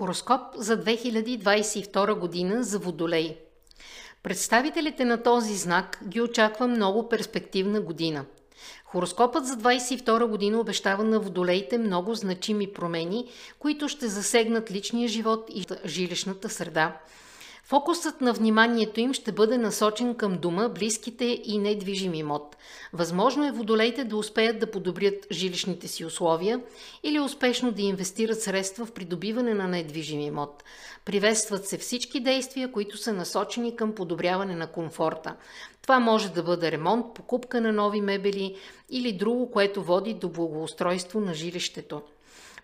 Хороскоп за 2022 година за Водолей. Представителите на този знак ги очаква много перспективна година. Хороскопът за 2022 година обещава на водолеите много значими промени, които ще засегнат личния живот и жилищната среда. Фокусът на вниманието им ще бъде насочен към дома, близките и недвижим имот. Възможно е водолеите да успеят да подобрят жилищните си условия или успешно да инвестират средства в придобиване на недвижим имот. Приветстват се всички действия, които са насочени към подобряване на комфорта. Това може да бъде ремонт, покупка на нови мебели или друго, което води до благоустройство на жилището.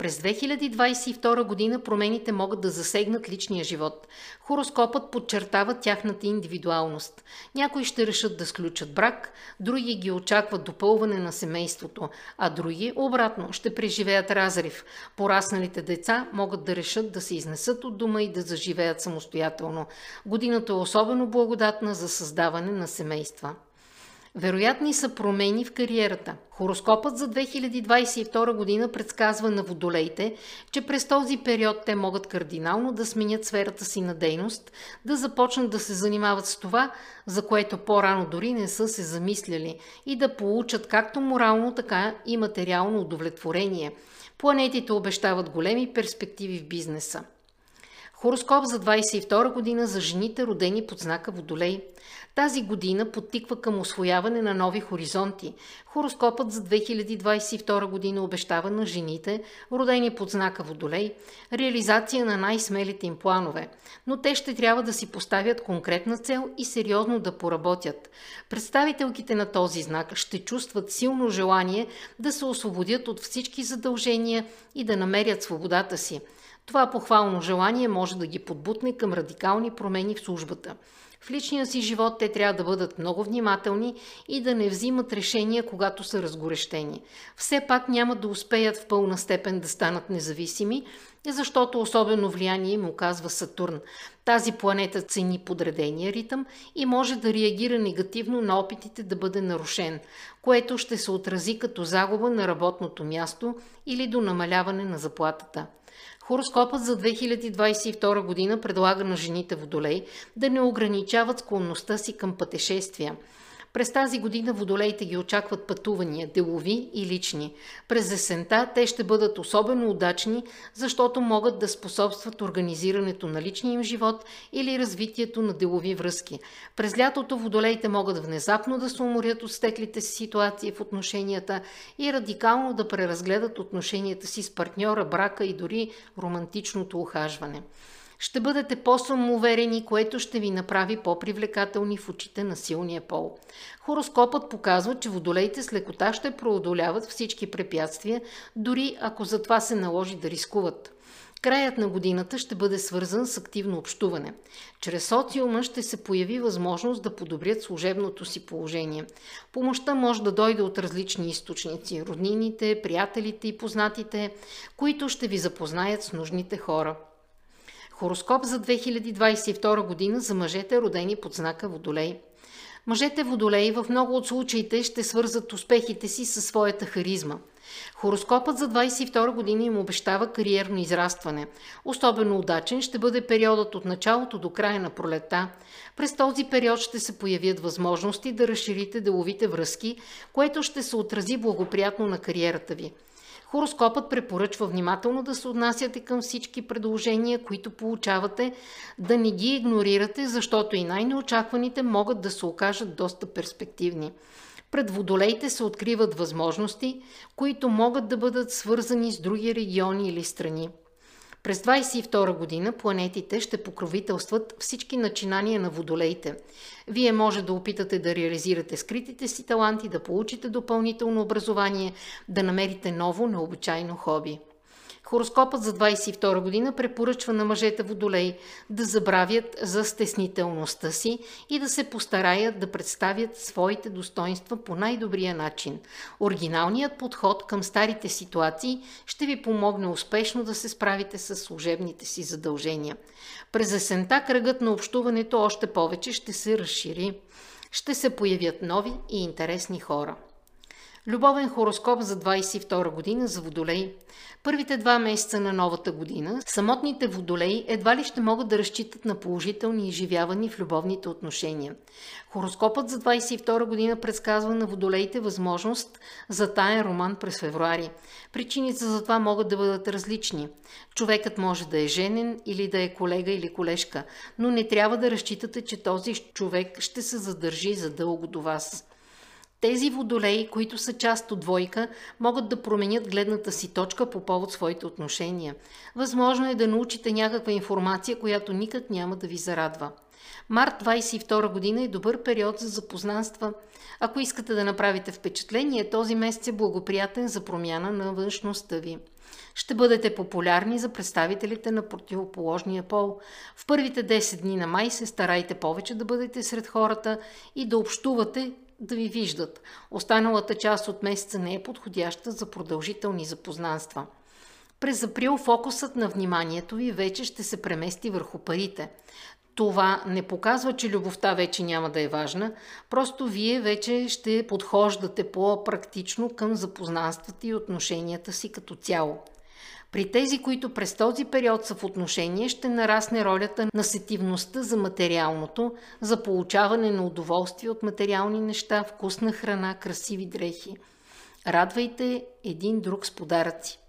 През 2022 година промените могат да засегнат личния живот. Хороскопът подчертава тяхната индивидуалност. Някои ще решат да сключат брак, други ги очакват допълване на семейството, а други, обратно, ще преживеят разрив. Порасналите деца могат да решат да се изнесат от дома и да заживеят самостоятелно. Годината е особено благодатна за създаване на семейства. Вероятни са промени в кариерата. Хороскопът за 2022 година предсказва на водолеите, че през този период те могат кардинално да сменят сферата си на дейност, да започнат да се занимават с това, за което по-рано дори не са се замисляли и да получат както морално, така и материално удовлетворение. Планетите обещават големи перспективи в бизнеса. Хороскоп за 22 година за жените, родени под знака Водолей. Тази година подтиква към освояване на нови хоризонти. Хороскопът за 2022 година обещава на жените, родени под знака Водолей, реализация на най-смелите им планове. Но те ще трябва да си поставят конкретна цел и сериозно да поработят. Представителките на този знак ще чувстват силно желание да се освободят от всички задължения и да намерят свободата си. Това похвално желание може да ги подбутне към радикални промени в службата. В личния си живот те трябва да бъдат много внимателни и да не взимат решения, когато са разгорещени. Все пак няма да успеят в пълна степен да станат независими, защото особено влияние им оказва Сатурн. Тази планета цени подредения ритъм и може да реагира негативно на опитите да бъде нарушен, което ще се отрази като загуба на работното място или до намаляване на заплатата. Хороскопът за 2022 година предлага на жените водолей да не ограничават склонността си към пътешествия – през тази година водолеите ги очакват пътувания, делови и лични. През есента те ще бъдат особено удачни, защото могат да способстват организирането на личния им живот или развитието на делови връзки. През лятото водолеите могат внезапно да се уморят от стеклите си ситуации в отношенията и радикално да преразгледат отношенията си с партньора, брака и дори романтичното ухажване ще бъдете по-самоуверени, което ще ви направи по-привлекателни в очите на силния пол. Хороскопът показва, че водолеите с лекота ще преодоляват всички препятствия, дори ако за това се наложи да рискуват. Краят на годината ще бъде свързан с активно общуване. Чрез социума ще се появи възможност да подобрят служебното си положение. Помощта може да дойде от различни източници – роднините, приятелите и познатите, които ще ви запознаят с нужните хора. Хороскоп за 2022 година за мъжете, родени под знака Водолей. Мъжете Водолей в много от случаите ще свързат успехите си със своята харизма. Хороскопът за 22 година им обещава кариерно израстване. Особено удачен ще бъде периодът от началото до края на пролета. През този период ще се появят възможности да разширите деловите връзки, което ще се отрази благоприятно на кариерата ви. Хороскопът препоръчва внимателно да се отнасяте към всички предложения, които получавате, да не ги игнорирате, защото и най-неочакваните могат да се окажат доста перспективни. Пред водолеите се откриват възможности, които могат да бъдат свързани с други региони или страни. През 22 година планетите ще покровителстват всички начинания на водолеите. Вие може да опитате да реализирате скритите си таланти, да получите допълнително образование, да намерите ново необичайно хоби. Хороскопът за 22 година препоръчва на мъжете водолей да забравят за стеснителността си и да се постараят да представят своите достоинства по най-добрия начин. Оригиналният подход към старите ситуации ще ви помогне успешно да се справите с служебните си задължения. През есента кръгът на общуването още повече ще се разшири. Ще се появят нови и интересни хора. Любовен хороскоп за 22 година за Водолей. Първите два месеца на новата година самотните водолеи едва ли ще могат да разчитат на положителни изживявания в любовните отношения. Хороскопът за 22 година предсказва на водолеите възможност за таен роман през февруари. Причините за това могат да бъдат различни. Човекът може да е женен или да е колега или колежка, но не трябва да разчитате, че този човек ще се задържи задълго до вас. Тези водолеи, които са част от двойка, могат да променят гледната си точка по повод своите отношения. Възможно е да научите някаква информация, която никак няма да ви зарадва. Март 22 година е добър период за запознанства. Ако искате да направите впечатление, този месец е благоприятен за промяна на външността ви. Ще бъдете популярни за представителите на противоположния пол. В първите 10 дни на май се старайте повече да бъдете сред хората и да общувате да ви виждат. Останалата част от месеца не е подходяща за продължителни запознанства. През април фокусът на вниманието ви вече ще се премести върху парите. Това не показва, че любовта вече няма да е важна, просто вие вече ще подхождате по-практично към запознанствата и отношенията си като цяло. При тези, които през този период са в отношение, ще нарасне ролята на сетивността за материалното, за получаване на удоволствие от материални неща, вкусна храна, красиви дрехи. Радвайте един друг с подаръци.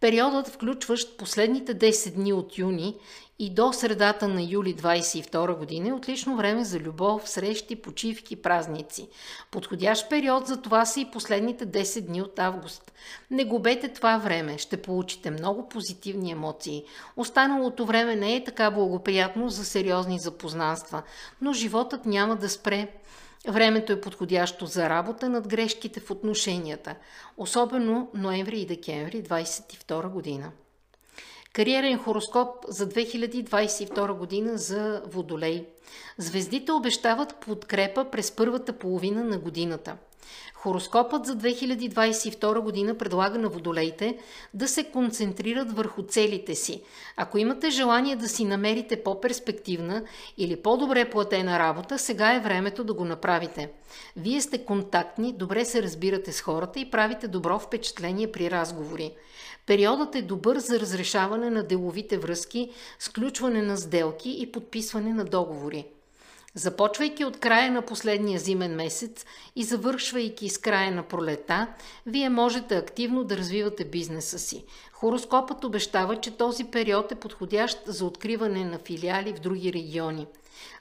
Периодът, включващ последните 10 дни от юни и до средата на юли 22 година е отлично време за любов, срещи, почивки, празници. Подходящ период за това са и последните 10 дни от август. Не губете това време, ще получите много позитивни емоции. Останалото време не е така благоприятно за сериозни запознанства, но животът няма да спре. Времето е подходящо за работа над грешките в отношенията, особено ноември и декември 22 година. Кариерен хороскоп за 2022 година за Водолей. Звездите обещават подкрепа през първата половина на годината. Хороскопът за 2022 година предлага на водолеите да се концентрират върху целите си. Ако имате желание да си намерите по-перспективна или по-добре платена работа, сега е времето да го направите. Вие сте контактни, добре се разбирате с хората и правите добро впечатление при разговори. Периодът е добър за разрешаване на деловите връзки, сключване на сделки и подписване на договори. Започвайки от края на последния зимен месец и завършвайки с края на пролета, вие можете активно да развивате бизнеса си. Хороскопът обещава, че този период е подходящ за откриване на филиали в други региони.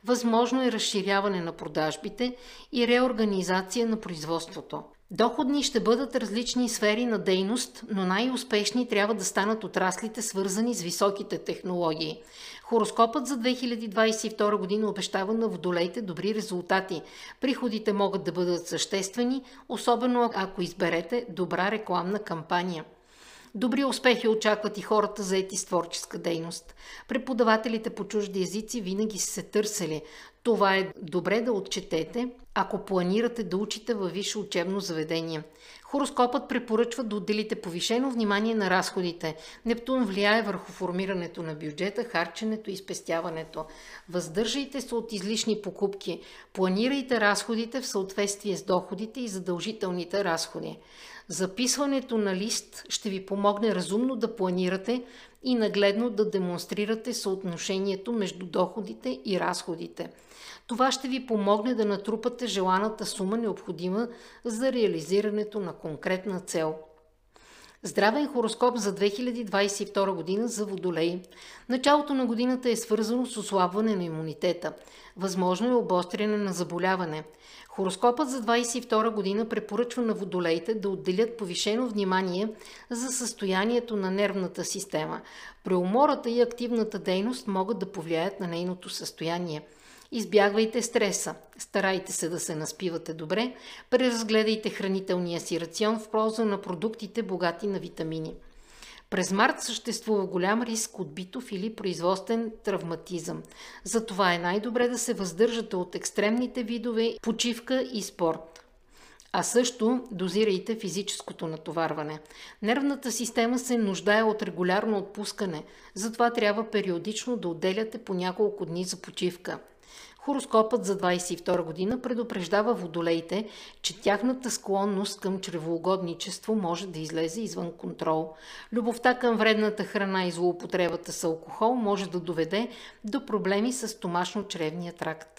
Възможно е разширяване на продажбите и реорганизация на производството. Доходни ще бъдат различни сфери на дейност, но най-успешни трябва да станат отраслите, свързани с високите технологии. Хороскопът за 2022 година обещава на водолейте добри резултати. Приходите могат да бъдат съществени, особено ако изберете добра рекламна кампания. Добри успехи очакват и хората заети с творческа дейност. Преподавателите по чужди езици винаги са се търсили. Това е добре да отчетете, ако планирате да учите във висше учебно заведение. Хороскопът препоръчва да отделите повишено внимание на разходите. Нептун влияе върху формирането на бюджета, харченето и спестяването. Въздържайте се от излишни покупки. Планирайте разходите в съответствие с доходите и задължителните разходи. Записването на лист ще ви помогне разумно да планирате и нагледно да демонстрирате съотношението между доходите и разходите. Това ще ви помогне да натрупате желаната сума необходима за реализирането на конкретна цел. Здравен хороскоп за 2022 година за Водолей. Началото на годината е свързано с ослабване на имунитета. Възможно е обостряне на заболяване. Хороскопът за 2022 година препоръчва на водолеите да отделят повишено внимание за състоянието на нервната система. Преумората и активната дейност могат да повлияят на нейното състояние. Избягвайте стреса, старайте се да се наспивате добре, преразгледайте хранителния си рацион в полза на продуктите богати на витамини. През март съществува голям риск от битов или производствен травматизъм. Затова е най-добре да се въздържате от екстремните видове почивка и спорт. А също дозирайте физическото натоварване. Нервната система се нуждае от регулярно отпускане, затова трябва периодично да отделяте по няколко дни за почивка – Хороскопът за 22 година предупреждава водолеите, че тяхната склонност към чревоугодничество може да излезе извън контрол. Любовта към вредната храна и злоупотребата с алкохол може да доведе до проблеми с стомашно-чревния тракт.